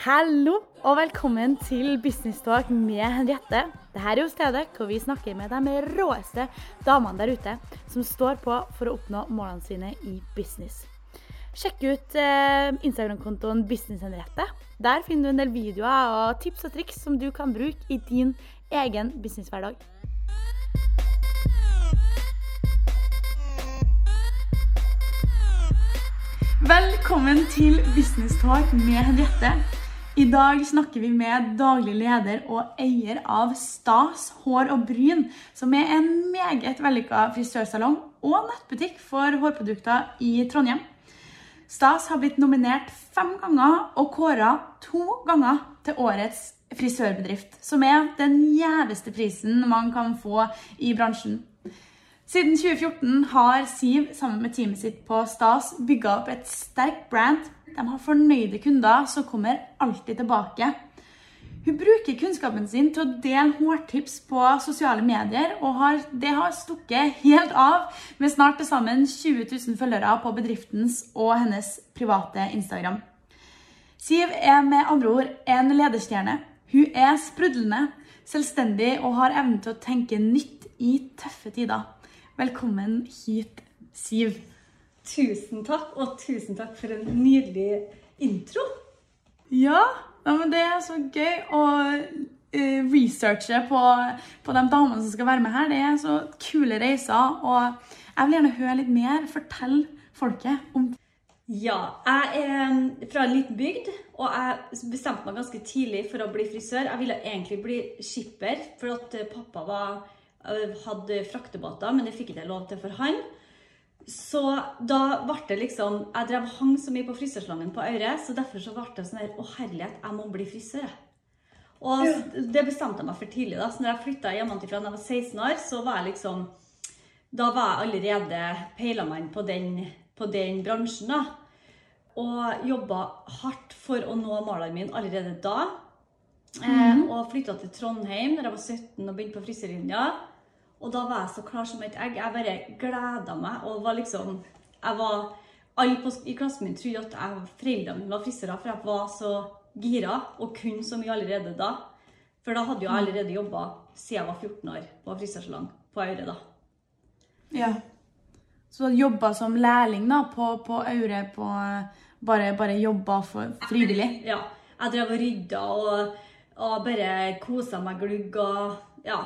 Hallo og velkommen til Business Talk med Henriette. Dette er jo stedet hvor vi snakker med de råeste damene der ute som står på for å oppnå målene sine i business. Sjekk ut eh, Instagram-kontoen Business Henriette. Der finner du en del videoer og tips og triks som du kan bruke i din egen businesshverdag. Velkommen til Business Talk med Henriette. I dag snakker vi med daglig leder og eier av Stas hår og bryn, som er en meget vellykka frisørsalong og nettbutikk for hårprodukter i Trondheim. Stas har blitt nominert fem ganger og kåra to ganger til årets frisørbedrift, som er den gjeveste prisen man kan få i bransjen. Siden 2014 har Siv sammen med teamet sitt på Stas bygga opp et sterkt brand. De har fornøyde kunder som kommer alltid tilbake. Hun bruker kunnskapen sin til å dele hårtips på sosiale medier, og har, det har stukket helt av med snart til sammen 20 000 følgere på bedriftens og hennes private Instagram. Siv er med andre ord en lederstjerne. Hun er sprudlende, selvstendig og har evnen til å tenke nytt i tøffe tider. Velkommen hit, Siv. Tusen takk, og tusen takk for en nydelig intro. Ja, ja men det er så gøy å uh, researche på, på de damene som skal være med her. Det er så kule reiser, og jeg vil gjerne høre litt mer. Fortell folket om Ja, jeg er fra en liten bygd, og jeg bestemte meg ganske tidlig for å bli frisør. Jeg ville egentlig bli skipper, for at pappa var hadde fraktebåter, men det fikk ikke jeg lov til for han. Så da ble det liksom Jeg drev hang så mye på frisørslangen på Øyre, så derfor så ble det sånn her Å, herlighet, jeg må bli frisør, jeg. Og ja. det bestemte jeg meg for tidlig. da, så når jeg flytta hjemmefra da jeg var 16 år, så var jeg liksom Da var jeg allerede peila på den, på den bransjen, da. Og jobba hardt for å nå målene mine allerede da. Mm -hmm. eh, og flytta til Trondheim da jeg var 17 og begynte på frisørlinja. Og da var jeg så klar som et egg. Jeg bare gleda meg og var liksom jeg var, Alle i klassen min trodde at jeg, foreldrene mine var frisører, for jeg var så gira og kunne så mye allerede da. For da hadde jeg allerede jobba siden jeg var 14 år på frisørsalong på Aure. da. Ja. Så du jobba som lærling da, på, på Aure på bare, bare jobba frivillig? Ja. Jeg drev og rydda og og bare kosa meg glugg. og ja,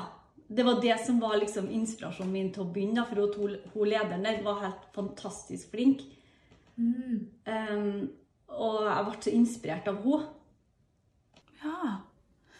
Det var det som var liksom inspirasjonen min til å begynne. For hun, hun lederen der var helt fantastisk flink. Mm. Um, og jeg ble så inspirert av henne. Ja.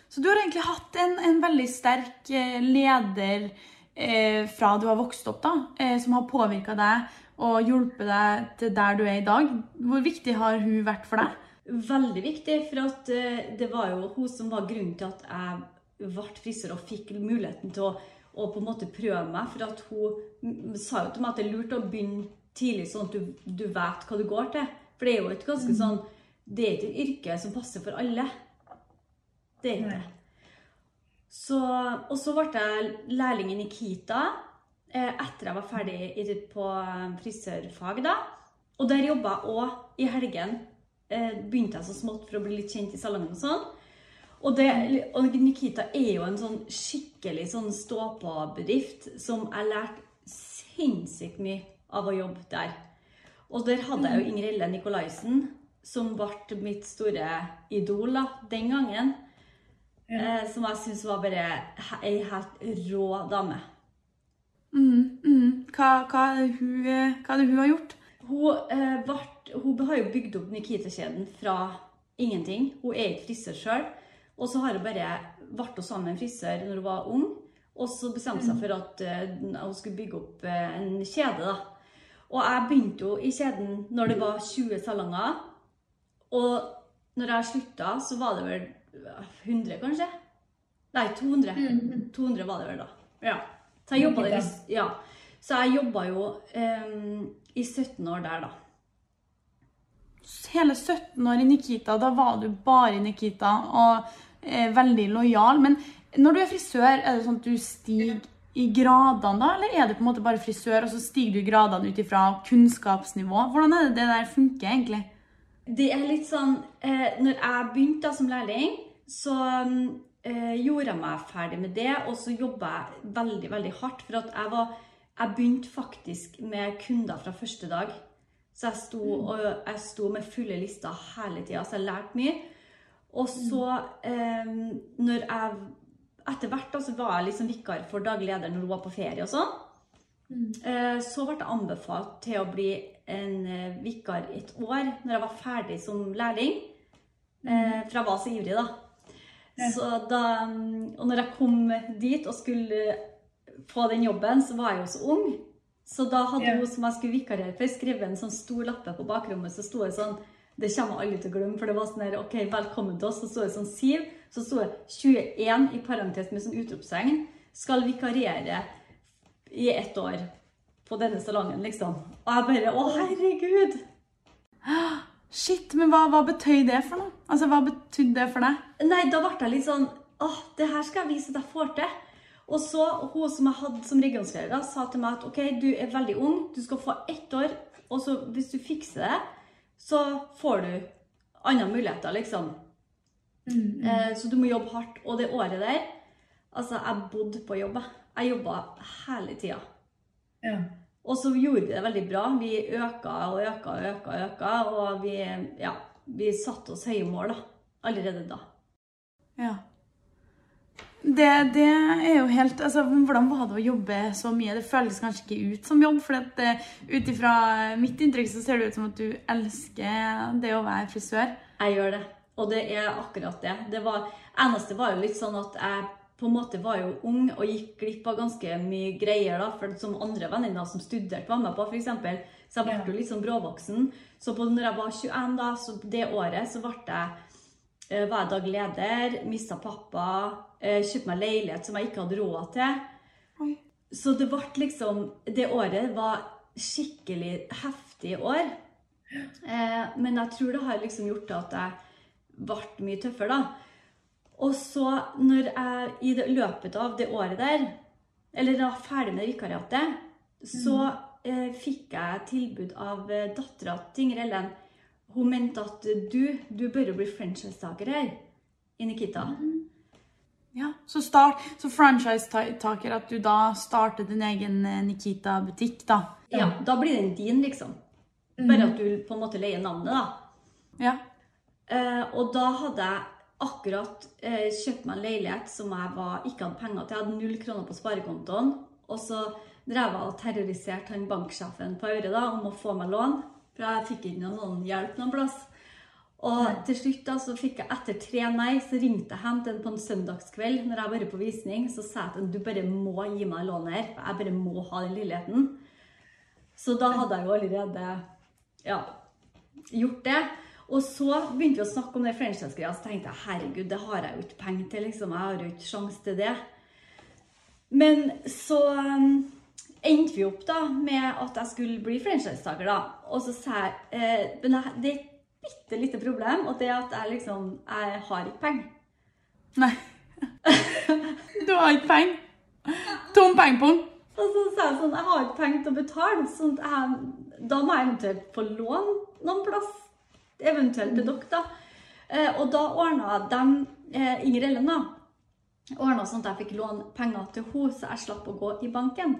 Så du har egentlig hatt en, en veldig sterk eh, leder eh, fra du har vokst opp, da, eh, som har påvirka deg og hjulpet deg til der du er i dag. Hvor viktig har hun vært for deg? veldig viktig. For at eh, det var jo hun som var grunnen til at jeg ble frisør og fikk muligheten til å, å, på en måte prøve meg. For at hun sa jo til meg at det er lurt å begynne tidlig, sånn at du, du vet hva du går til. For det er jo et ganske mm. sånn Det er ikke et yrke som passer for alle. Det er ikke det. Så, og så ble jeg lærling i Nikita eh, etter jeg var ferdig på frisørfag. da. Og der jobba jeg òg i helgen eh, begynte jeg så smått for å bli litt kjent i salongen og sånn. Og, det, og Nikita er jo en sånn skikkelig sånn stå-på-bedrift som jeg lærte sinnssykt mye av å jobbe der. Og der hadde jeg jo Ingrid Nikolaisen, som ble mitt store idol da, den gangen. Ja. Eh, som jeg syns var bare ei helt rå dame. Mm, mm. Hva, hva, er hun, hva, er det hun, har gjort? Hun eh, ble hun har jo bygd opp Nikita-kjeden fra ingenting. Hun er ikke frisør sjøl. Og så har hun bare vært sammen med en frisør når hun var ung. Og så bestemte seg mm. for at uh, hun skulle bygge opp uh, en kjede. da. Og jeg begynte jo i kjeden når det var 20 salonger. Og når jeg slutta, så var det vel 100, kanskje? Nei, 200. Mm. 200 var det vel da. Ja. Så jeg jobba, ja. Jo um, i 17 år der, da hele 17 år i Nikita, da var du bare Nikita og eh, veldig lojal. Men når du er frisør, er det sånn at du stiger i gradene da, eller er det på en måte bare frisør, og så stiger du i gradene ut ifra kunnskapsnivå? Hvordan er det det der funker, egentlig? Det er litt sånn eh, Når jeg begynte som lærling, så eh, gjorde jeg meg ferdig med det, og så jobba jeg veldig, veldig hardt. For at jeg var Jeg begynte faktisk med kunder fra første dag. Så jeg sto, og jeg sto med fulle lister hele tida, så jeg lærte mye. Og så, eh, når jeg Etter hvert da, så var jeg liksom vikar for daglig leder når hun var på ferie og sånn. Eh, Så ble jeg anbefalt til å bli en eh, vikar et år når jeg var ferdig som lærling. Eh, For jeg var så ivrig, da. Så da mm, og når jeg kom dit og skulle få den jobben, så var jeg jo så ung. Så da hadde Ja. hun som jeg skulle vikarere for, skrevet en sånn stor lappe på bakrommet. Så sto det sånn Det kommer alle til å glemme, for det var sånn der OK, velkommen til oss. Så sto det sånn Siv. Så sto det 21 i parentes med sånn utropstegn. Skal vikariere i ett år på denne salongen, liksom. Og jeg bare Å, herregud! Shit, men hva, hva betøy det for noe? Altså, Hva betydde det for deg? Nei, da ble jeg litt sånn Å, det her skal jeg vise at jeg får til. Og så, hun som jeg hadde som regionsleder, sa til meg at OK, du er veldig ung, du skal få ett år, og så hvis du fikser det, så får du andre muligheter, liksom. Eh, så du må jobbe hardt. Og det året der Altså, jeg bodde på jobb. jeg. Jobba hele tida. Ja. Og så gjorde vi det veldig bra. Vi øka og øka og øka, og øka, og vi, ja, vi satte oss høye mål da, allerede da. ja. Det, det er jo helt altså, Hvordan var det å jobbe så mye? Det føles kanskje ikke ut som jobb. For eh, ut ifra mitt inntrykk så ser det ut som at du elsker det å være frisør. Jeg gjør det. Og det er akkurat det. Det var, eneste var jo litt sånn at jeg på en måte var jo ung og gikk glipp av ganske mye greier da, for som andre venninner som studerte var med på, f.eks. Så jeg ble jo litt sånn bråvoksen. Så på, når jeg var 21, da, så det året, så ble jeg, eh, var jeg daglig leder, mista pappa, eh, kjøpte meg leilighet som jeg ikke hadde råd til. Oi. Så det ble liksom Det året var skikkelig heftig år. Eh, men jeg tror det har liksom gjort at jeg ble mye tøffere, da. Og så, når jeg i løpet av det året der, eller da ferdig med vikariatet, så mm. fikk jeg tilbud av eh, dattera til Ingrid Ellen. Hun mente at du, du bør jo bli franchisetaker her i Nikita. Ja, Så, start, så franchise-taker at du da starter din egen eh, Nikita-butikk, da. Ja, da blir den din, liksom. Bare at du på en måte leier navnet, da. Ja. Eh, og da hadde jeg akkurat eh, kjøpt meg en leilighet som jeg var, ikke hadde penger til. Jeg hadde null kroner på sparekontoen. Og så drev jeg og terroriserte han banksjefen på øret da, om å få meg lån. For jeg fikk ikke noen hjelp noen plass. Og til slutt da, så fikk jeg etter tre nei, så ringte jeg hjem til en på en søndagskveld når jeg var på visning. Så sa jeg til ham du bare må gi meg lånet her, for jeg bare må ha den leiligheten. Så da hadde jeg jo allerede ja, gjort det. Og så begynte vi å snakke om det franchise-greia, så tenkte jeg herregud, det har jeg jo ikke penger til. liksom, Jeg har jo ikke sjanse til det. Men så um, endte vi opp da med at jeg skulle bli franchisetaker, da. Og så jeg eh, Men det er et bitte lite problem, og det er at jeg liksom Jeg har ikke penger. Nei. Du har ikke penger. Tom pengepung. Og så sa jeg sånn Jeg har ikke penger til å betale, sånn at jeg, da må jeg eventuelt få lån noen plass. Eventuelt til dere, da. Eh, og da ordna de eh, Inger Ellen, da. Ordna sånn at jeg fikk låne penger til henne, så jeg slapp å gå i banken.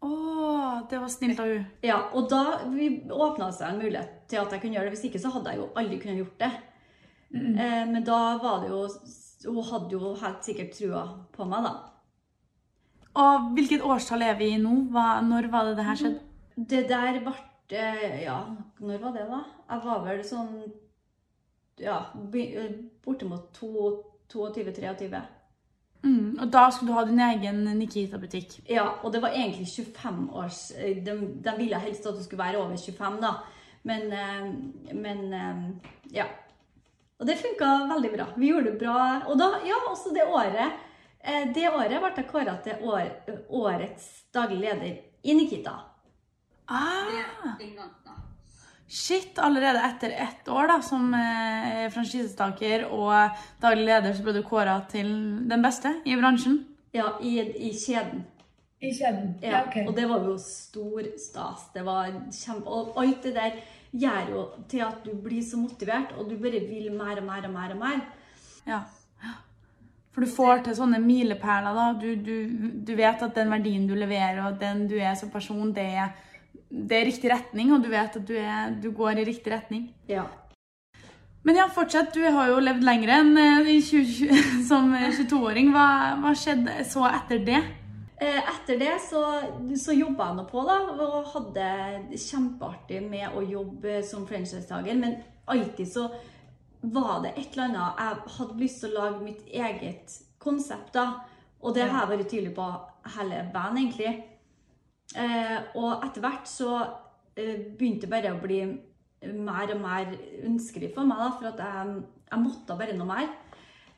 Å, det var snilt av hun. Ja, og da åpna seg en mulighet til at jeg kunne gjøre det. Hvis ikke så hadde jeg jo aldri kunnet gjort det. Eh, men da var det jo Hun hadde jo helt sikkert trua på meg, da. Og hvilket årstall er vi i nå? Hva, når var det det her skjedde? Det der ble eh, Ja, når var det, da? Jeg var vel sånn Ja, eh, bortimot 22-23. Mm, og da skulle du ha din egen Nikita-butikk. Ja, og det var egentlig 25 års eh, De, de ville helst at du skulle være over 25, da. Men, eh, men eh, ja. Og det funka veldig bra. Vi gjorde det bra. Og da, ja, også det året eh, Det året ble jeg kåra til år, årets daglig leder i Nikita. Ah, shit! Allerede etter ett år da, som eh, franchisetaker og daglig leder, så ble du kåra til den beste i bransjen. Ja, i, i kjeden. I kjeden? Ja, ok. Og det var jo stor stas. Det var kjempe... Og alt det der gjør jo til at du blir så motivert, og du bare vil mer og mer og mer og mer. Ja. For du får til sånne milepæler, da. Du, du, du vet at den verdien du leverer, og den du er som person, det er, det er riktig retning, og du vet at du, er, du går i riktig retning. Ja. Men ja, fortsett. Du har jo levd lenger enn eh, i 2020 som 22-åring. Hva, hva skjedde så etter det? Eh, Etter det så, så jobba jeg nå på, da, og hadde kjempeartig med å jobbe som franchisetaker. Men alltid så var det et eller annet Jeg hadde lyst til å lage mitt eget konsept, da. Og det har jeg vært tydelig på hele veien, egentlig. Eh, og etter hvert så eh, begynte det bare å bli mer og mer ønskelig for meg, da, for at jeg, jeg måtte bare noe mer.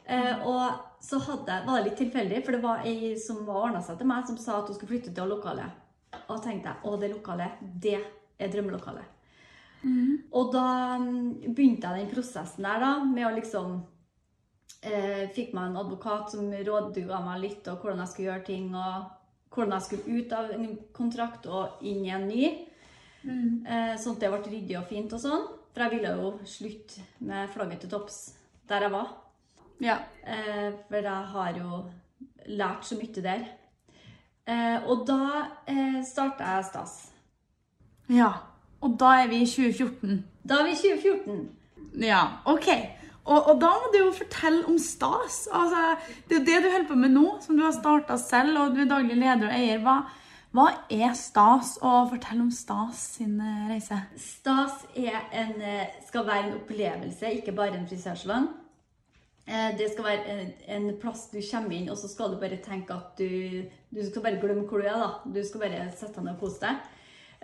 Eh, og så hadde, var det litt tilfeldig, for det var ei som var ordna seg til meg, som sa at hun skulle flytte til lokalet. Og da tenkte jeg å, det lokalet, det er drømmelokalet. Og da mm, begynte jeg den prosessen der, da, med å liksom eh, Fikk meg en advokat som rådga meg litt og hvordan jeg skulle gjøre ting, og hvordan jeg skulle ut av en kontrakt og inn i en ny. Mm. sånn at det ble ryddig og fint og sånn. For jeg ville jo slutte med flagget til topps der jeg var. Ja. Eh, for jeg har jo lært så mye der. Eh, og da eh, starta jeg Stas. ja. Og da er vi i 2014. Da er vi i 2014. Ja, OK. Og, og da må du jo fortelle om stas. Altså, det er jo det du holder på med nå, som du har starta selv, og du er daglig leder og eier. Hva, hva er stas? Og fortell om stas sin eh, reise. Stas en, eh, skal være en opplevelse, ikke bare en frisørsalong. Eh, Det skal være en, plass du kommer inn, og så skal du bare tenke at du Du skal bare glemme hvor du er. da. Du skal bare sette deg ned og kose deg.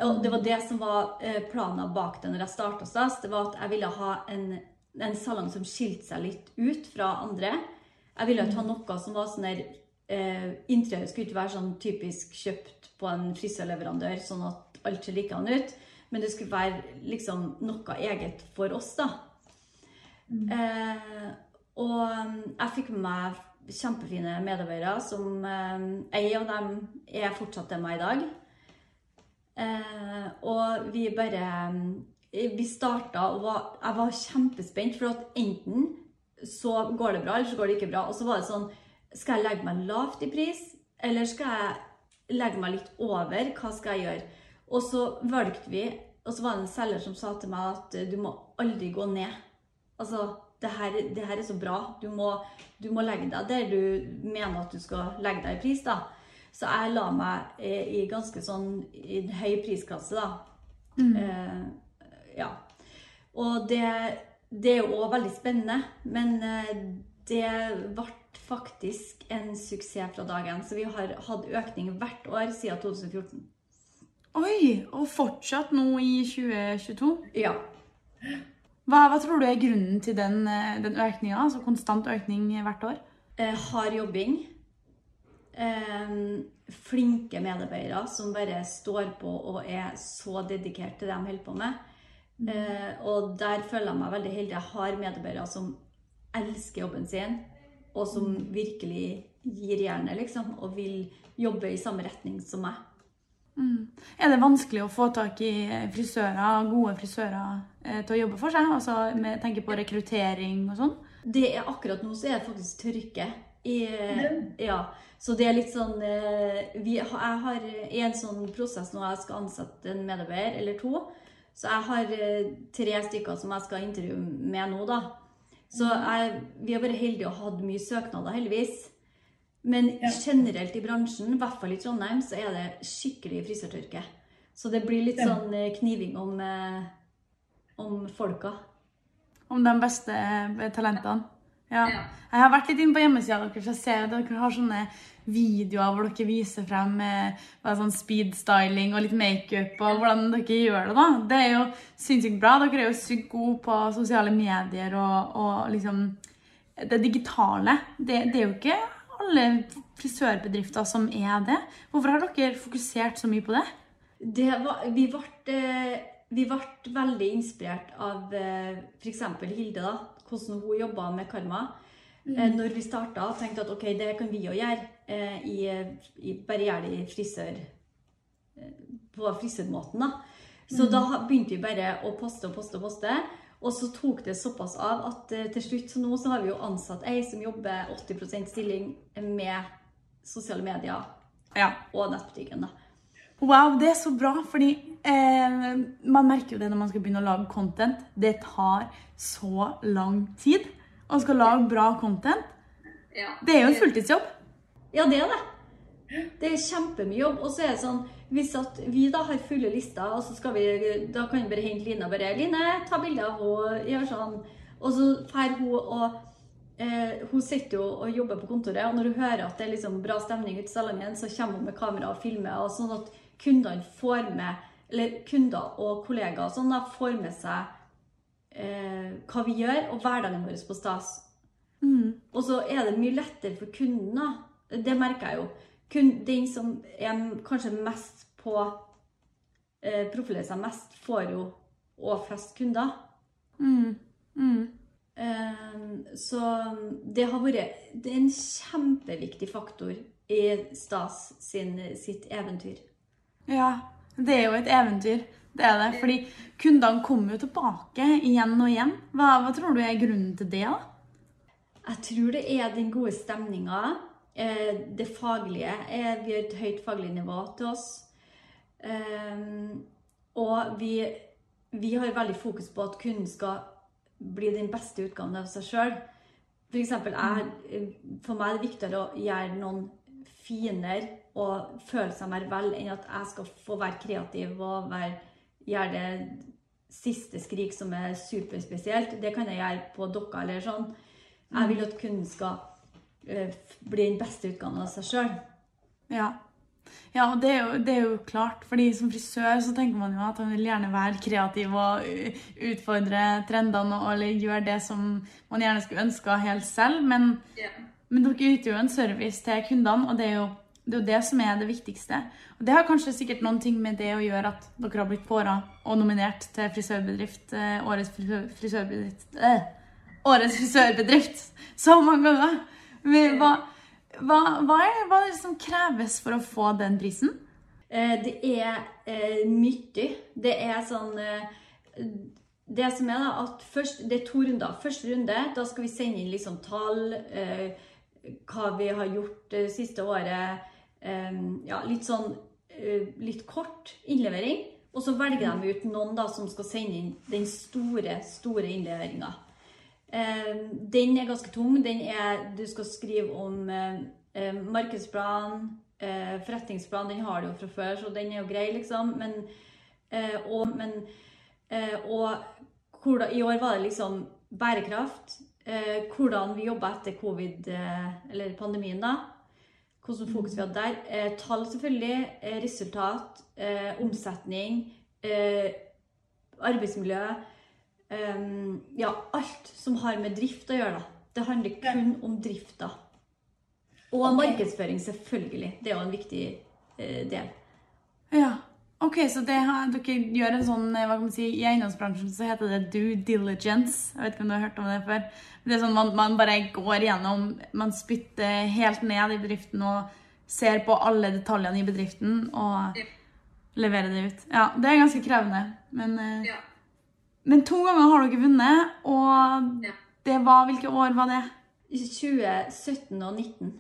Og det var det som var planen bak det når jeg starta Stas. Det var at jeg ville ha en, en salong som skilte seg litt ut fra andre. Jeg ville ikke ha noe som var sånn der eh, Interiøret skulle ikke være sånn typisk kjøpt på en frisørleverandør, sånn at alt ser likedan ut. Men det skulle være liksom noe eget for oss, da. Eh, og um, jeg fikk med meg kjempefine medarbeidere, som eh, av dem er fortsatt til meg i dag. Eh, og vi bare eh, Vi starta og var, jeg var kjempespent, for at enten så går det bra, eller så går det ikke bra. Og så var det sånn Skal jeg legge meg lavt i pris, eller skal jeg legge meg litt over? Hva skal jeg gjøre? Og så valgte vi, og så var det en selger som sa til meg at eh, du må aldri gå ned. Altså, det her, det her er så bra. Du må, du må legge deg der du mener at du skal legge deg i pris, da. Så jeg la meg eh, i ganske sånn i høy prisklasse, da. Eh, ja. Og det, det er jo òg veldig spennende, men eh, det ble faktisk en suksess fra dagen. Så vi har hatt økning hvert år siden 2014. Oi! Og fortsatt nå i 2022. Ja. Hva, hva tror du er grunnen til den, eh, den økninga? Altså konstant økning hvert år? Eh, hard jobbing. Eh, flinke medarbeidere som bare står på og er så dedikert til det de holder på med. Eh, og der føler jeg meg veldig heldig. Jeg har medarbeidere som elsker jobben sin, og som virkelig gir jernet, liksom, og vil jobbe i samme retning som meg. Er det vanskelig å få tak i frisører, gode frisører eh, til å jobbe for seg? Altså med tenke på rekruttering og sånn? Det er akkurat nå så er det faktisk tørke. I, ja. Så det er litt sånn eh, vi, Jeg har en sånn prosess nå jeg skal ansette en medarbeider eller to. Så jeg har eh, tre stykker som jeg skal intervjue med nå, da. Så jeg, vi har vært heldige og hatt mye søknader, heldigvis. Men generelt i bransjen, i hvert fall i Trondheim, så er det skikkelig frisørtørke. Så det blir litt sånn eh, kniving om, eh, om folka. Om de beste talentene? Ja. Jeg har vært litt inne på hjemmesida deres. Jeg ser at dere har sånne videoer hvor dere viser frem eh, bare sånn speed styling og litt makeup og hvordan dere gjør det. da. Det er jo sinnssykt bra. Dere er jo sykt gode på sosiale medier og, og liksom det digitale. Det, det er jo ikke alle frisørbedrifter som er det. Hvorfor har dere fokusert så mye på det? Det var, vi, ble, eh, vi ble veldig inspirert av eh, f.eks. Hilde, da, hvordan hun jobba med karma. Mm. Når vi starta, tenkte at ok, det kan vi òg gjøre. eh, I, i, bare gjøre det i frisør, eh, på frisørmåten. da. Så da begynte vi bare å poste og poste og poste. Og så tok det såpass av at eh, til slutt så nå så har vi jo ansatt ei som jobber 80% stilling med sosiale medier Ja. og nettbutikken. da. Wow, det er så bra, fordi eh, man merker jo det når man skal begynne å lage content. Det tar så lang tid å skal lage bra content. Det er jo en fulltidsjobb. Ja, det er det. Det er kjempemye jobb. Og så er det sånn hvis at vi da har fulle lister, og så skal vi, da kan vi bare hente Line og bare 'Line, ta bilde av henne, gjør sånn.' Og så drar hun og eh, Hun sitter jo og jobber på kontoret, og når hun hører at det er liksom bra stemning ute i salongen, så kommer hun med kamera og filmer, og sånn at kundene får med Eller kunder og kollegaer og sånn da får med seg eh, hva vi gjør, og hverdagen vår på stas. Og så er det mye lettere for kunden, da. Det merker jeg jo. Kun den som er kanskje mest på eh, Profilerer seg mest, får jo og flest kunder. Eh, så det har vært Det er en kjempeviktig faktor i Stas sin, sitt eventyr. Ja, det er jo et eventyr. Det er det. Fordi kundene kommer jo tilbake igjen og igjen. Hva, hva tror du er grunnen til det, da? Jeg tror det er den gode stemninga. eh, Det faglige. Vi har et høyt faglig nivå til oss. Eh, Og vi, vi har veldig fokus på at kunden skal bli den beste utgaven av seg sjøl. For eksempel, jeg, for meg er det viktigere å gjøre noen finere og føle seg mer vel, enn at jeg skal få være kreativ og være, gjøre det siste skrik som er superspesielt. Det kan jeg gjøre på dokka eller sånn. Jeg vil at kunden skal eh, bli den beste utgaven av seg sjøl. Ja. Ja, og det er, jo, det er jo klart, fordi som frisør så tenker man jo at man vil gjerne være kreativ og uh, utfordre trendene og eller gjøre det som man gjerne skulle ønska helt selv. Men, men dere yter jo en service til kundene, og det er, jo, det er det som er det viktigste. Og det har kanskje sikkert noen ting med det å gjøre at dere har blitt kåra og nominert til frisørbedrift, eh, årets frisørbedrift øh, Årets frisørbedrift så mange ganger. Hva, hva, hva, er, hva er det som kreves for å få den prisen? Eh, Det er eh, mye. Det er sånn Det som er da, at først, Det er to runder. Første runde, da skal vi sende inn liksom tall, eh, hva vi har gjort det siste året. Eh, ja, litt sånn eh, litt kort innlevering. Og så velger de ut noen da som skal sende inn den store, store innleveringa. Eh, den er ganske tung. Den er, du skal skrive om eh, eh, markedsplan, eh, forretningsplan. Den har du jo fra før, så den er jo grei, liksom. Men, eh, og, men, eh, og i år var det liksom bærekraft. Eh, hvordan vi jobba etter covid, eh, eller pandemien, da. Hvordan fokus vi hadde der. Eh, tall, selvfølgelig. Resultat. Eh, omsetning. Eh, arbeidsmiljø. Ja, alt som har med drift å gjøre. da. Det handler kun om drifta. Og okay. markedsføring, selvfølgelig. Det er jo en viktig del. Ja. Ok, så det har, dere gjør en sånn, eh, hva kan man si, I eiendomsbransjen så heter det due diligence. Jeg vet ikke om du har hørt om det før. Det er sånn man, man bare går gjennom, man spytter helt ned i bedriften og ser på alle detaljene i bedriften og leverer det ut. Ja, det er ganske krevende. Men, eh, Ja. men to ganger har dere vunnet, og Ja. det var, hvilke år var det? 2017 og 2019.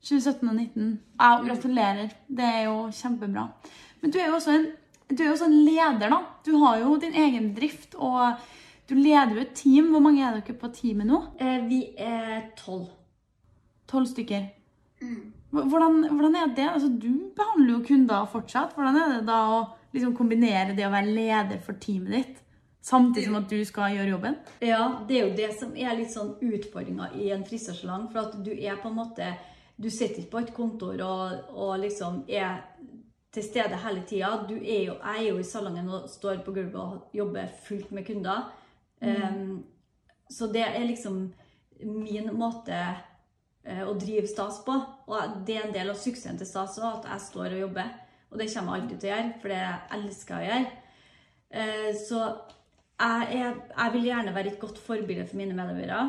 2017 og 2019. Ja, gratulerer. Det er jo kjempebra. Men du er jo også en, du er jo også en leder, da. Du har jo din egen drift, og du leder jo et team. Hvor mange er dere på teamet nå? Eh, vi er tolv. Tolv stykker. Mm. Hvordan, hvordan er det? Altså, du behandler jo kunder fortsatt. Hvordan er det da å liksom kombinere det å være leder for teamet ditt, samtidig som at du skal gjøre jobben? Ja, det er jo det som er litt sånn utfordringa i en frisørsalong. For at du er på en måte Du sitter ikke på et kontor og, og liksom er til stede hele tida. Jo, jeg er jo i salongen og står på gulvet og jobber fullt med kunder. Um, så det er liksom min måte uh, å drive Stas på. Og det er en del av suksessen til Stas òg, at jeg står og jobber. Og det kommer jeg alltid til å gjøre, for det elsker jeg å gjøre. Uh, Så jeg, jeg, jeg vil gjerne være et godt forbilde for mine medarbeidere.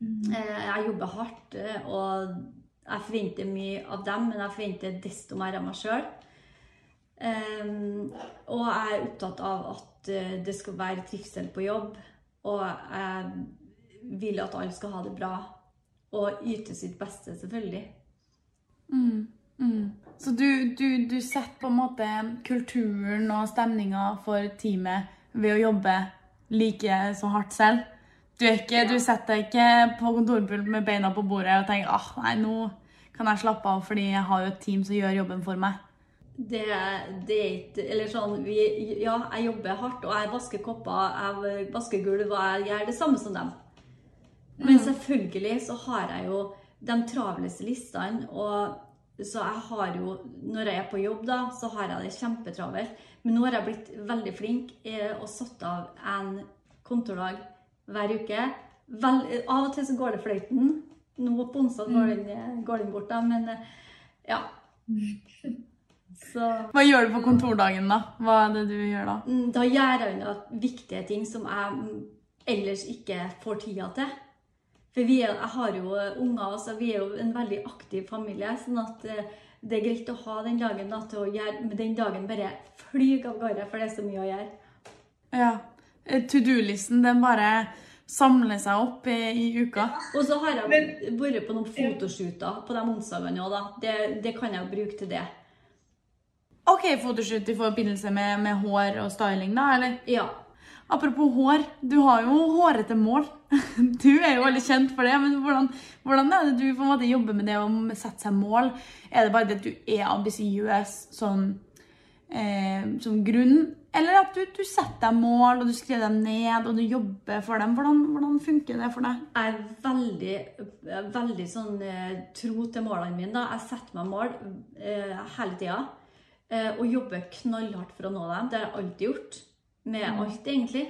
Eh, Jeg jobber hardt, og jeg forventer mye av dem, men jeg forventer desto mer av meg sjøl. Og jeg er opptatt av at uh, det skal være trivsel på jobb. Og jeg vil at alle skal ha det bra. Og yte sitt beste, selvfølgelig. Mm, mm. Så du, du, du, setter på en måte kulturen og stemninga for teamet ved å jobbe like så hardt selv? Du, ikke, du setter deg ikke på kontorpult med beina på bordet og tenker ah, nei, nå kan jeg slappe av fordi jeg har jo et team som gjør jobben for meg? Det, det er ikke Eller sånn vi, Ja, jeg jobber hardt, og jeg vasker kopper, jeg vasker gulv, og jeg gjør det samme som dem. Men mm. selvfølgelig så har jeg jo de travleste listene, og så jeg har jo Når jeg er på jobb, da, så har jeg det kjempetravelt. Men nå har jeg blitt veldig flink eh, og satt av en kontordag hver uke. Vel, av og til så går det fløyten. Nå på onsdag går, mm. den, går den bort, da, men eh, ja. Så, Hva gjør du på kontordagen, da? Hva er det du gjør da? Mm, da gjør jeg unna viktige ting som jeg ellers ikke får tida til. For er, jeg har jo unger, så vi er jo en veldig aktiv familie. sånn at eh, det er greit å ha den dagen da, til å gjøre Men den dagen bare flyr av gårde, for det er så mye å gjøre. Ja. Eh, to do-listen, den bare samler seg opp i, i uka. Og så har jeg vært på noen fotoshooter på de onsdagene òg, da. Det, det, kan jeg bruke til det. OK, fotoshoot i forbindelse med, med, hår og styling, da, eller? Ja. Apropos hår, du har jo hårete mål. Du er jo veldig kjent for det, men hvordan, hvordan er det du på en måte jobber med det å sette seg mål? Er det bare det at du er ambisiøs sånn, eh, som grunn, eller at du, du, setter deg mål, og du skriver dem ned, og du jobber for dem. Hvordan, hvordan funker det for deg? Jeg er veldig, veldig sånn eh, tro til målene mine. Da. Jeg setter meg mål eh, hele tida. Eh, og jobber knallhardt for å nå dem. Det har jeg alltid gjort. Med mm. alt, egentlig.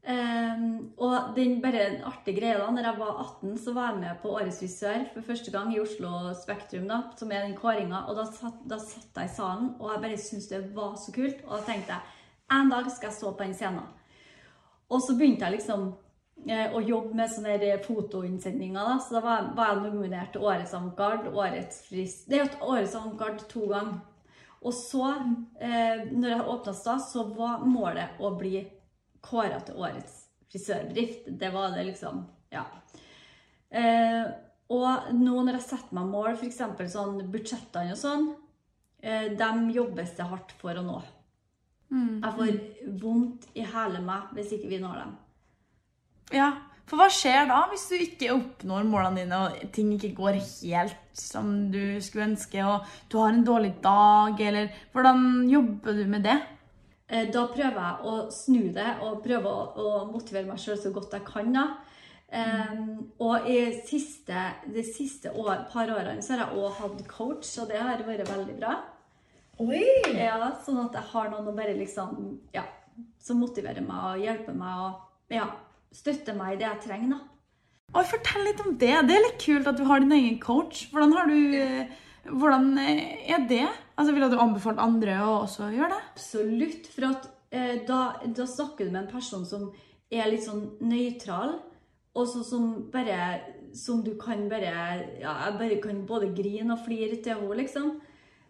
Um, og den bare artige greia da, når jeg var 18, så var jeg med på Årets frisør for første gang i Oslo Spektrum, da, som er den kåringa. Og da satt, da satt, jeg i salen, og jeg bare syntes det var så kult. Og da tenkte jeg en dag skal jeg stå på den scenen. Og så begynte jeg liksom eh, å jobbe med sånne fotoinnsendinger. da, Så da var, var jeg nominert til Årets avantgarde, Årets Frist Det er jo Årets avantgarde to ganger. Og så, eh, når jeg åpna stad, så var målet å bli kåra til årets frisørbedrift. Det var det liksom Ja. Eh, og nå når jeg setter meg mål, f.eks. sånn budsjettene og sånn, eh, dem jobbes det hardt for å nå. Mm. Jeg får vondt i hele meg hvis ikke vi når dem. Ja, for hva skjer da hvis du ikke oppnår målene dine, og ting ikke går helt som du skulle ønske, og du har en dårlig dag, eller Hvordan jobber du med det? Eh, da prøver jeg å snu det og prøve å, å motivere meg sjøl så godt jeg kan. da. Um, og i siste, de siste år, par årene så har jeg òg hatt coach, og det har vært veldig bra. Oi! Ja, Sånn at jeg har noen å bare liksom, ja, som motiverer meg og hjelper meg og ja, støtter meg i det jeg trenger. da. Oi, Fortell litt om det. Det er litt kult at du har din egen coach. Hvordan har du hvordan eh, er det? Altså, Ville du anbefalt andre å også gjøre det? Absolutt. For at, eh, da, da, snakker du med en person som er litt sånn nøytral, og så, som bare Som du kan bare Ja, jeg bare kan både grine og flire til henne, liksom.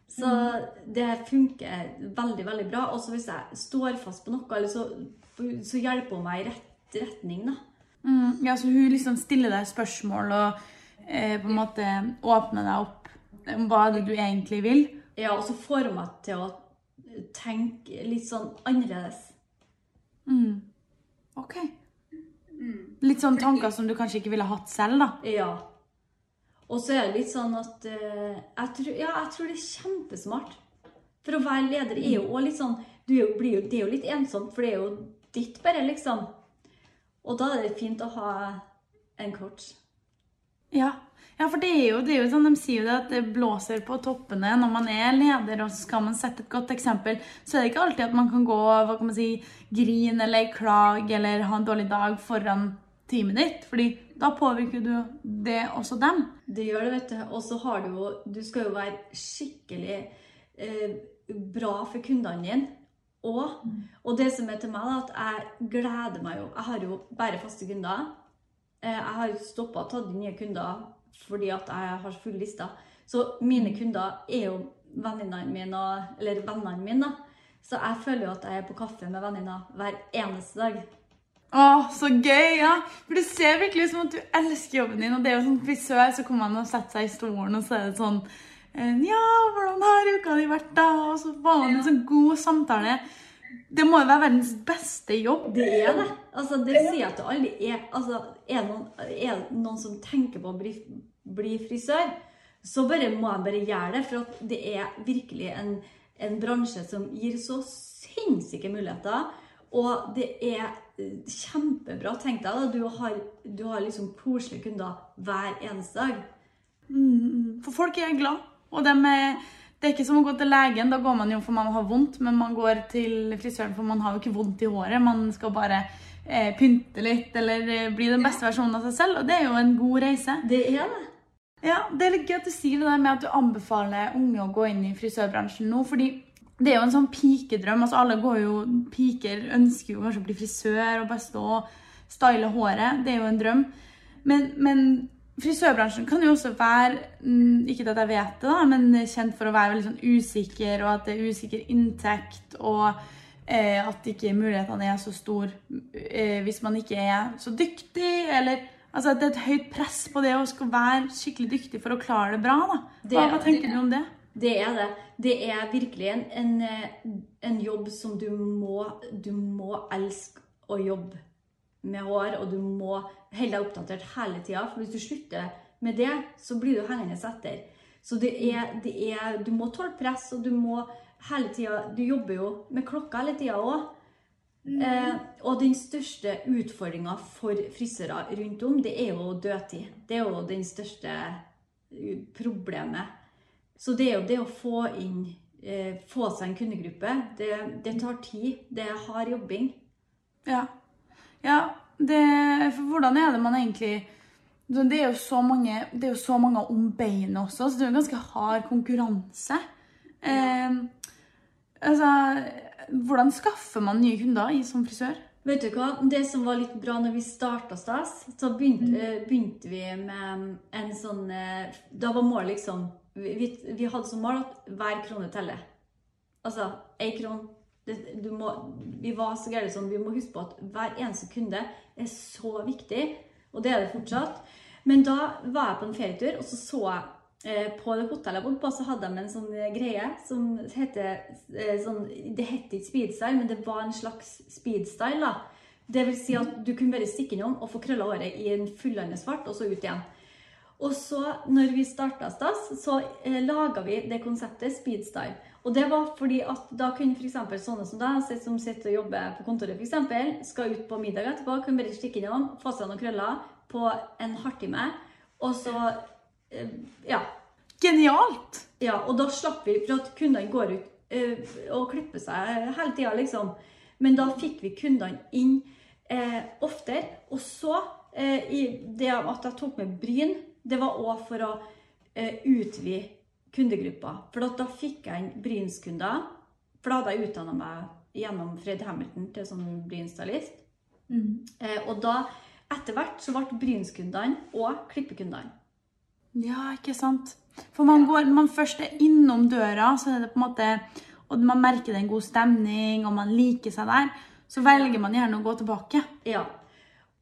Så mm. det funker veldig, veldig bra. Og så hvis jeg står fast på noe, så, så hjelper hun meg rett retning, da. Mm, ja, så hun liksom stiller deg spørsmål og eh, på en måte åpner deg opp om hva det du egentlig vil? Ja, og så får hun meg til å tenke litt sånn annerledes. Mm. OK. Litt sånn tanker som du kanskje ikke ville hatt selv, da? Ja. Og så er det litt sånn at uh, jeg, tror, ja, jeg tror det er kjempesmart. For å være leder er jo òg litt sånn jo, jo, Det er jo litt ensomt, for det er jo ditt bare, liksom. Og da er det fint å ha en coach. Ja, ja, for det er, jo, det er, jo, sånn, De sier jo det at det blåser på toppene når man er leder, og så skal man sette et godt eksempel. Så er det ikke alltid at man kan gå hva kan man si, grine eller klage eller ha en dårlig dag foran teamet ditt. fordi da påvirker du det også dem. Det gjør det, vet du. Og så har du jo Du skal jo være skikkelig eh, bra for kundene dine. Og, mm. og det som er til meg, da, at jeg gleder meg jo Jeg har jo bare faste kunder. Eh, jeg har stoppa å ta inn nye kunder fordi at jeg har full liste. Så mine kunder er jo venninnene mine, eller vennene mine. Så jeg føler jo at jeg er på kaffe med venninner hver eneste dag. Å, så gøy! ja. For det ser virkelig ut som at du elsker jobben din. Og det er jo sånn frisør, så kommer man og setter seg i stolen, og så er det sånn eh, Ja, hvordan har uka di vært, da? Og så var det en sånn god samtale. Det må jo være verdens beste jobb. Det er det. Altså, det sier jeg til alle. Er, altså, er, det noen, er det noen som tenker på å bli, bli frisør, så bare må jeg bare gjøre det. For at det er virkelig en, en bransje som gir så sinnssyke muligheter. Og det er eh, kjempebra. Tenk deg da, du har, du har liksom koselige kunder hver eneste dag. Mm, for folk er glad. Og er, det er ikke som å gå til legen. Da går man jo for man har vondt, men man går til frisøren for man har jo ikke vondt i håret. Man skal bare eh, pynte litt eller eh, bli den beste versjonen av seg selv. Og det er jo en god reise. Det er det. Ja, Det er litt gøy at du sier det der med at du anbefaler unge å gå inn i frisørbransjen nå. fordi det er jo en sånn pikedrøm. altså Alle går jo, piker ønsker jo kanskje å bli frisør og bare stå og style håret. Det er jo en drøm. Men, men frisørbransjen kan jo også være, mm, ikke at jeg vet det, da, men kjent for å være veldig sånn usikker, og at det er usikker inntekt, og eh, at ikke mulighetene er så store eh, hvis man ikke er så dyktig, eller altså at det er et høyt press på det å skal være skikkelig dyktig for å klare det bra. da. Hva, hva tenker du om det? Det er det. Det er virkelig en, en, en jobb som du må, du må elske å jobbe med hår, og du må holde deg oppdatert hele tida. For hvis du slutter med det, så blir du hengende etter. Så det er, det er Du må tåle press, og du må hele tida Du jobber jo med klokka hele tida òg. Mm. Eh, og den største utfordringa for frisører rundt om, det er jo dødtid. Det er jo den største problemet. Så det er jo det å få inn eh, Få seg en kundegruppe, det, det, tar tid. Det er hard jobbing. Ja. Ja det, for hvordan er det man egentlig Det er mange, det er jo så mange om beinet også, så det er jo ganske hard konkurranse. Eh, altså Hvordan skaffer man nye kunder i som frisør? Vet du hva? Det som var litt bra når vi starta Stas, så begynte, mm. begynte, vi med en sånn eh, Da var målet liksom vi, vi, hadde som mål at hver krone teller. Altså én krone. Vi var så gærne sånn, vi må huske på at hver eneste kunde er så viktig. Og det er det fortsatt. Men da var jeg på en ferietur, og så så jeg eh, på det hotellet jeg bodde på, så hadde de en sånn eh, greie som heter eh, sånn, Det het ikke speedstyle, men det var en slags speedstyle. da. Det vil si at du kunne bare stikke innom og få krølla håret i en fullende svart, og så ut igjen. Og så, når vi starta Stas, så eh, laga vi det konseptet speedstyle. Og det var fordi at da kunne f.eks. sånne som deg, som sitter og jobber på kontoret, for eksempel, skal ut på middag etterpå, kunne bare stikke innom, få seg noen krøller på en halvtime, og så eh, Ja. Genialt! Ja, og da slapp vi, for at kundene går ut eh, og klipper seg hele tida, liksom. Men da fikk vi kundene inn eh, oftere. Og så, eh, i det at jeg tok med Bryn det var òg for å eh, utvide kundegruppa. For da fikk jeg inn Brynskunder. For da hadde jeg utdanna meg gjennom Fred Hamilton til som Brynstylist. Mm. Eh, og da, etter hvert, så ble Brynskundene og klippekundene. Ja, ikke sant. For man går, man først er innom døra, så er det på en måte Og man merker det er en god stemning, og man liker seg der, så velger man gjerne å gå tilbake. Ja.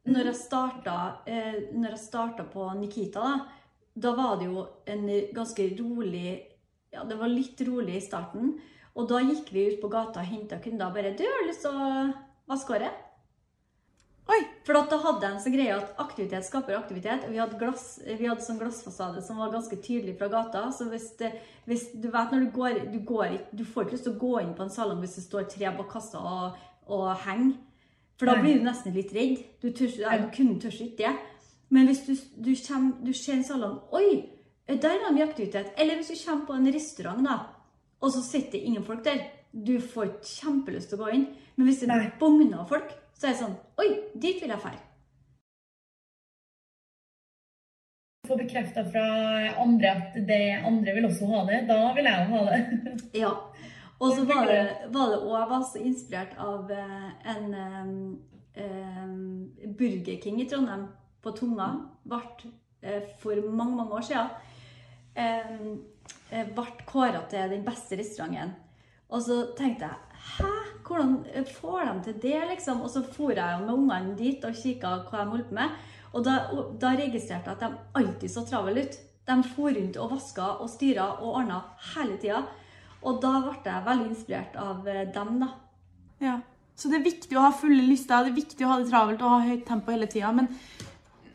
Når jeg starta, eh, når jeg starta på Nikita, da, da var det jo en ganske rolig Ja, det var litt rolig i starten. Og da gikk vi ut på gata og henta kunder og bare 'Du har lyst til å vaske håret?' Oi! For da hadde jeg en sånn greie at aktivitet skaper aktivitet. Og vi hadde, glass, vi hadde sånn glassfasade som var ganske tydelig fra gata. Så hvis, det, hvis du vet når du går, du går Du får ikke lyst til å gå inn på en salong hvis det står tre bak kassa og, og henger. For da blir du nesten litt redd. Du, tør, ja, du kunne tør ikke det. Men hvis du, du, kommer, du ser en salong Oi, der er mye aktivitet. Eller hvis du kommer på en restaurant, da, og så sitter ingen folk der. Du får kjempelyst til å gå inn. Men hvis det er bogner av folk, så er det sånn Oi, dit vil jeg dra. Få bekrefta fra andre at det andre vil også ha det. Da vil jeg jo ha det. ja. Og så var det, var det også, jeg var så inspirert av en en um, Burger King i Trondheim, på Tunga. Ble uh, for mange, mange år siden. Um, eh, ble kåra til den beste restauranten. Og så tenkte jeg Hæ? Hvordan får de til det, liksom? Og så for jeg med ungene dit og kikka hva de holdt på med. Og da, da registrerte jeg at de alltid så travle ut. De for rundt og vaska og styra og ordna hele tida. Og da ble jeg veldig inspirert av eh, dem, da. Ja. Så det er viktig å ha fulle lister, det er viktig å ha det travelt og ha høyt tempo hele tida. Men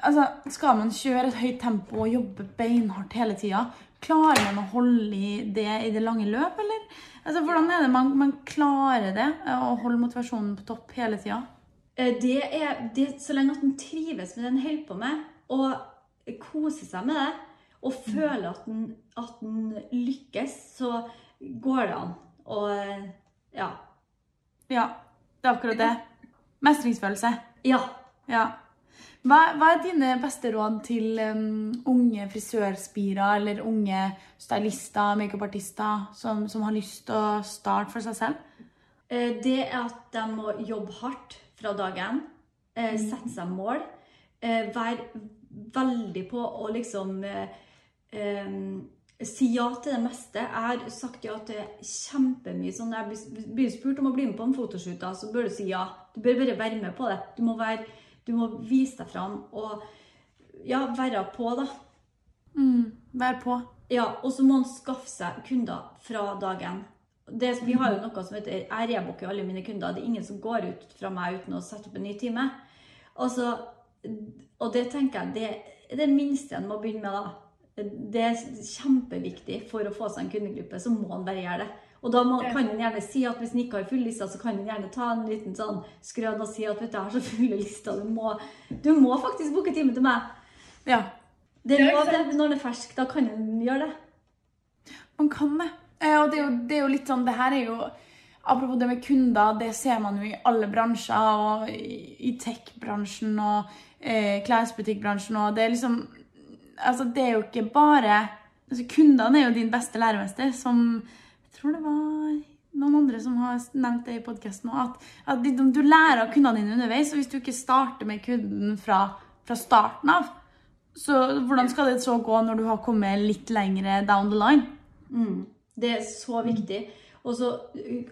altså, skal man kjøre et høyt tempo og jobbe beinhardt hele tida, klarer man å holde i det i det lange løp, eller? Altså, hvordan er det man, man klarer det, å holde motivasjonen på topp hele tida? Eh, Det er, det, så lenge at en trives med det en holder på med, og koser seg med det, og føler at en, at en lykkes, så går det an. Og eh, ja. Ja, det er akkurat det. Mestringsfølelse. Ja. Ja. Hva, hva er dine beste råd til um, unge frisørspirer eller unge stylister, makeupartister som, som har lyst til å starte for seg selv? Eh, Det er at de må jobbe hardt fra dagen. eh, Sette seg mål. eh, Være veldig på å liksom eh, si ja til det meste. Jeg har sagt ja til kjempemye. sånn Når jeg blir- spurt om å bli med på en fotoshoot, så bør du si ja. Du bør bare være med på det. Du må, være, du må vise deg fram og ja, være på, da. Mm, være på. Ja, og så må han skaffe seg kunder fra dagen. Det, vi har jo noe som heter Jeg rebooker alle mine kunder. Det er ingen som går ut fra meg uten å sette opp en ny time. Altså, og det tenker jeg det er det minste en må begynne med, da. Det er kjempeviktig for å få seg en kundegruppe, så må en bare gjøre det. Og da må, kan en gjerne si at hvis en ikke har full lista, så kan en gjerne ta en liten sånn skrøn og si at vet du, jeg har så fulle lister, du må, du må faktisk booke time til meg. Ja, Det er lov, det. Når den er fersk, da kan en gjøre det. man kan det. Eh, Og det er, jo, det er jo litt sånn, det her er jo Apropos det med kunder, det ser man jo i alle bransjer, og i tech-bransjen og eh, klesbutikkbransjen, og det er liksom Altså, det er jo ikke bare altså, Kundene er jo din beste læremester, som tror det var noen andre som har nevnt det i podkasten òg, at, at du lærer av kundene dine underveis, og hvis du ikke starter med kunden fra, fra starten av, så hvordan skal det så gå når du har kommet litt lengre down the line? Mm. Det er så viktig. Og, så,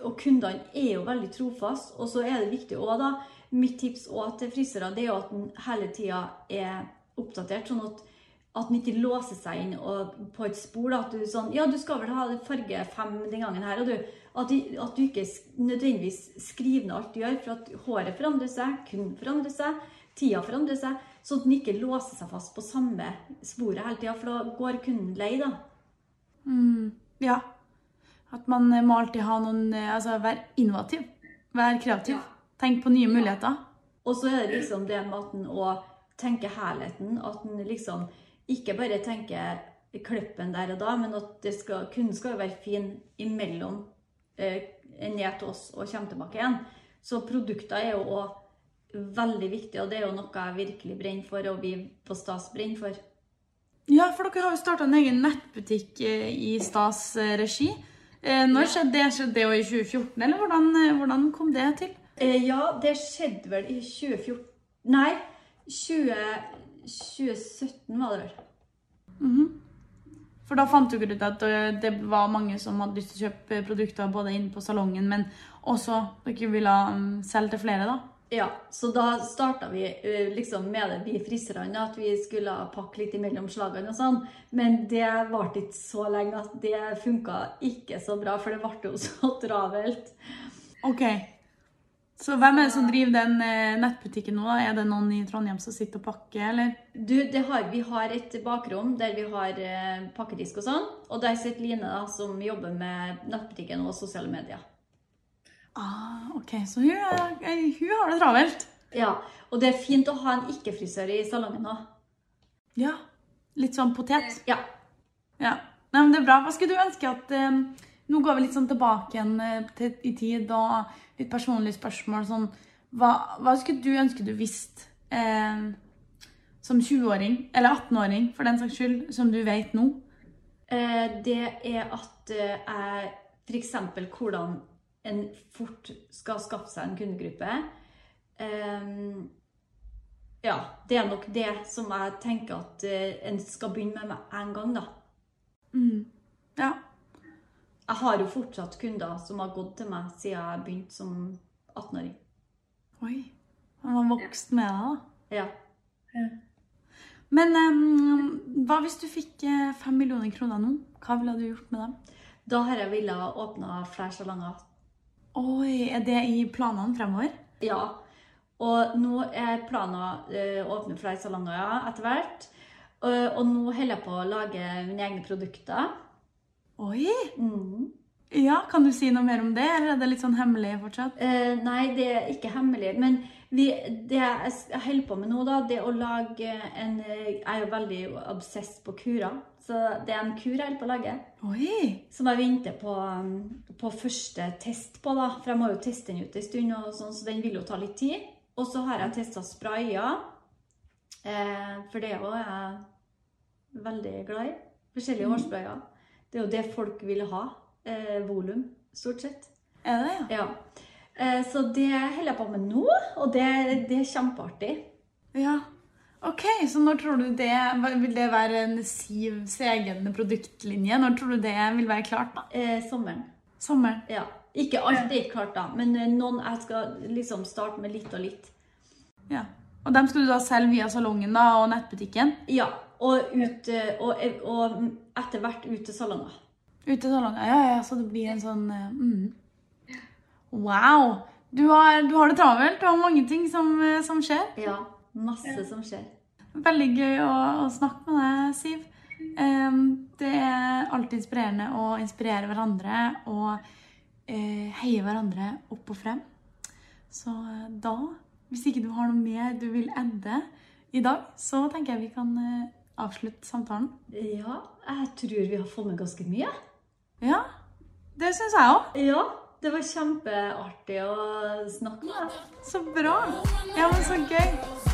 og kundene er jo veldig trofast. Og så er det viktig òg, da Mitt tips også til frisører det er jo at en hele tida er oppdatert. sånn at at den ikke låser seg inn og, på et spor. Da, at du sånn Ja, du skal vel ha farge fem den gangen her, og du At du, at du ikke nødvendigvis skriver ned alt du gjør, for at håret forandrer seg, kunden forandrer seg, tida forandrer seg. Så at den ikke låser seg fast på samme sporet hele tida, for da går kunden lei, da. Mm, ja. At man eh, må alltid ha noen eh, Altså være innovativ. Være kreativ. Ja. Tenk på nye muligheter. Og så er det liksom det med at en òg tenker helheten. At en liksom ikke bare tenke klippen der og da, men at det skal, kunden skal være fin imellom eh, ned til oss og kommer tilbake igjen. Så produkter er jo òg veldig viktig, og det er jo noe jeg virkelig brenner for, og vi på Stas brenner for. Ja, for dere har jo starta en egen nettbutikk eh, i Stas eh, regi. Eh, Når skjedde det? Skjedde det jo i 2014, eller hvordan, hvordan kom det til? Ja, det skjedde vel i 2014 Nei, 20, 2017 var det vel. Mhm. For da fant dere ut at eh, det var mange som hadde lyst til å kjøpe produkter både inn på salongen, men også dere ville mm, selge til flere, da? Ja, så da starta vi eh, liksom med det, vi friserne, at vi skulle pakke litt imellom slagene og sånn. Men det varte ikke så lenge at det funka ikke så bra, for det ble jo så travelt. Ok. Så hvem er det som driver den eh, nettbutikken nå? Er det noen i Trondheim som sitter og pakker, eller? Du, det har, vi har et bakrom der vi har eh, pakkedisk og sånn. Og der sitter Line, da, som jobber med nettbutikken og sosiale medier. Ah, ok, så hun, eh, hun har det travelt. Ja, Og det er fint å ha en ikke-frisør i salongen òg. Ja. Litt sånn potet. Ja. Ja. Nei, men det er bra. Hva skulle du ønske at Nå går vi litt sånn tilbake igjen eh, til, i tid og litt personlige spørsmål. Sånn, hva, hva skulle du ønske du visste eh, som 20-åring, eller 18-åring for den saks skyld, som du vet nå? Eh, det er at eh, jeg F.eks. hvordan en fort skal skaffe seg en kundegruppe. Eh, ja, det er nok det som jeg tenker at eh, en skal begynne med med en gang, da. Mm. Ja. Jeg har jo fortsatt kunder som har gått til meg siden jeg begynte som 18-åring. Oi. Han var vokst med deg, da. Ja. Men um, hva hvis du fikk eh, fem millioner kroner nå? Hva ville du gjort med dem? Da har jeg villet åpne flere salonger. Oi, er det i planene fremover? Ja. Og nå er planen eh, å åpne flere salonger ja, etter hvert. Og nå holder jeg på å lage mine egne produkter. Oi! Mm. Ja, Kan du si noe mer om det, eller er det litt sånn hemmelig fortsatt? Eh, nei, det er ikke hemmelig. Men vi, det jeg holder på med nå, da, det å lage en eh, Jeg er jo veldig obsess på kurer. Så det er en kur jeg holder på å lage. Oi! Som jeg venter på, um, på første test på, da. For jeg må jo teste den ut en stund, og sånn, så den vil jo ta litt tid. Og så har jeg testa sprayer. Eh, for det òg er jeg veldig glad i. Forskjellige Mhm. hårsprayer. Det er jo det folk vil ha. Eh, volum, stort sett. Er det, ja? Ja. Eh, så det holder jeg på med nå, og det, det er kjempeartig. Ja. Ok, så når tror du det Vil det være en Sivs egen produktlinje? Når tror du det vil være klart? da? Eh, sommeren. Sommeren? Ja. Ikke alt er klart, da, men eh, noen jeg skal liksom starte med litt og litt. Ja. Og dem skal du da selge via salongen da, og nettbutikken? Ja, og, ut, og, og etter hvert ut til salonger. Ute i salongen? Ja, ja, så det blir en sånn eh, mm. Wow! Du har, du har det travelt. Du har mange ting som, eh, som skjer. Ja, masse som skjer. Veldig gøy å, å snakke med deg, Siv. Um, det er alltid inspirerende å inspirere hverandre og uh, heie hverandre opp og frem. Så da, hvis ikke du har noe mer du vil ende i dag, så tenker jeg vi kan eh, avslutte samtalen. Ja, jeg tror vi har fått med ganske mye. Ja, det syns jeg òg. Ja, det var kjempeartig å snakke med deg. Så bra. Ja, men så gøy.